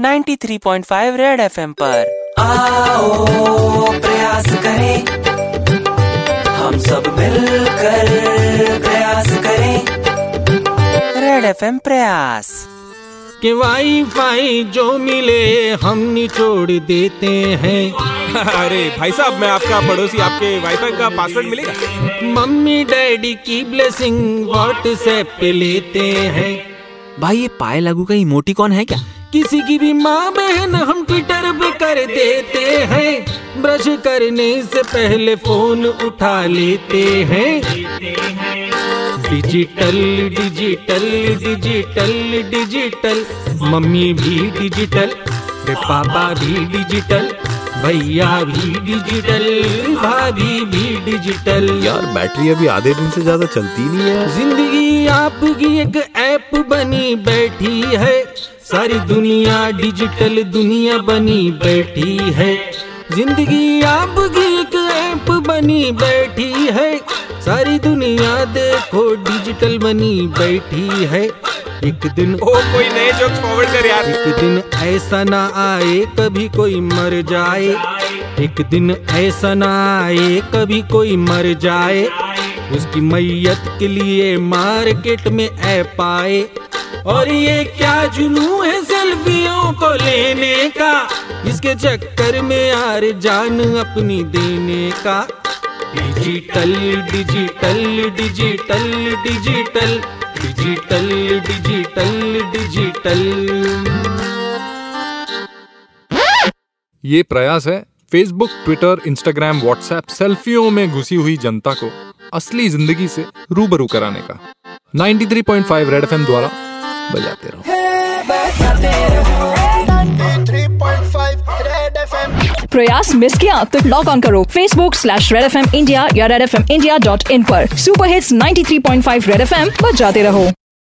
93.5 red FM पर। आओ प्रयास करें। हम सब मिलकर प्रयास करें। रेड एफएम प्रयास। कि वाईफाई जो मिले हम निचोड़ देते हैं। अरे भाई साहब मैं आपका पड़ोसी आपके वाईफाई का पासवर्ड मिलेगा? मम्मी डैडी की ब्लेसिंग व्हाट्सएप पे लेते हैं। भाई, ये पाए लागू का इमोटी कौन है क्या? किसी की भी माँ बहन हम ट्विटर पे कर देते हैं। ब्रश करने से पहले फ़ोन उठा लेते हैं। Digital digital digital digital mummy भी डिजिटल पापा भी डिजिटल भैया भी डिजिटल भाभी भी डिजिटल यार बैटरी अभी आधे दिन से ज़्यादा चलती नहीं है। ज़िंदगी आपकी एक ऐप बनी बैठी है। सारी दुनिया डिजिटल दुनिया बनी बैठी है। ज़िंदगी आपकी एक ऐप बनी बैठी है। सारी दुनिया देखो डिजिटल बनी बैठी है। एक दिन ओ कोई नए जोक्स फॉरवर्ड कर यार। एक दिन ऐसा ना आए कभी कोई मर जाए। एक दिन ऐसा ना आए कभी कोई मर जाए। उसकी मैयत के लिए मार्केट में ऐप आए और ये क्या जुनू है सेल्फियों को लेने का? इसके चक्कर में यार जान अपनी देने का। Digital digital digital digital. Digital digital digital. ये प्रयास है फेसबुक ट्विटर इंस्टाग्राम व्हाट्सएप सेल्फियों में घुसी हुई जनता को असली ज़िंदगी से रूबरू कराने का। 93.5 रेड एफएम द्वारा बजाते रहो। प्रयास मिस किया तो लॉग ऑन करो। Facebook slash Red F M India या Red F M India dot in पर। Super hits 93.5 Red F M बजाते रहो।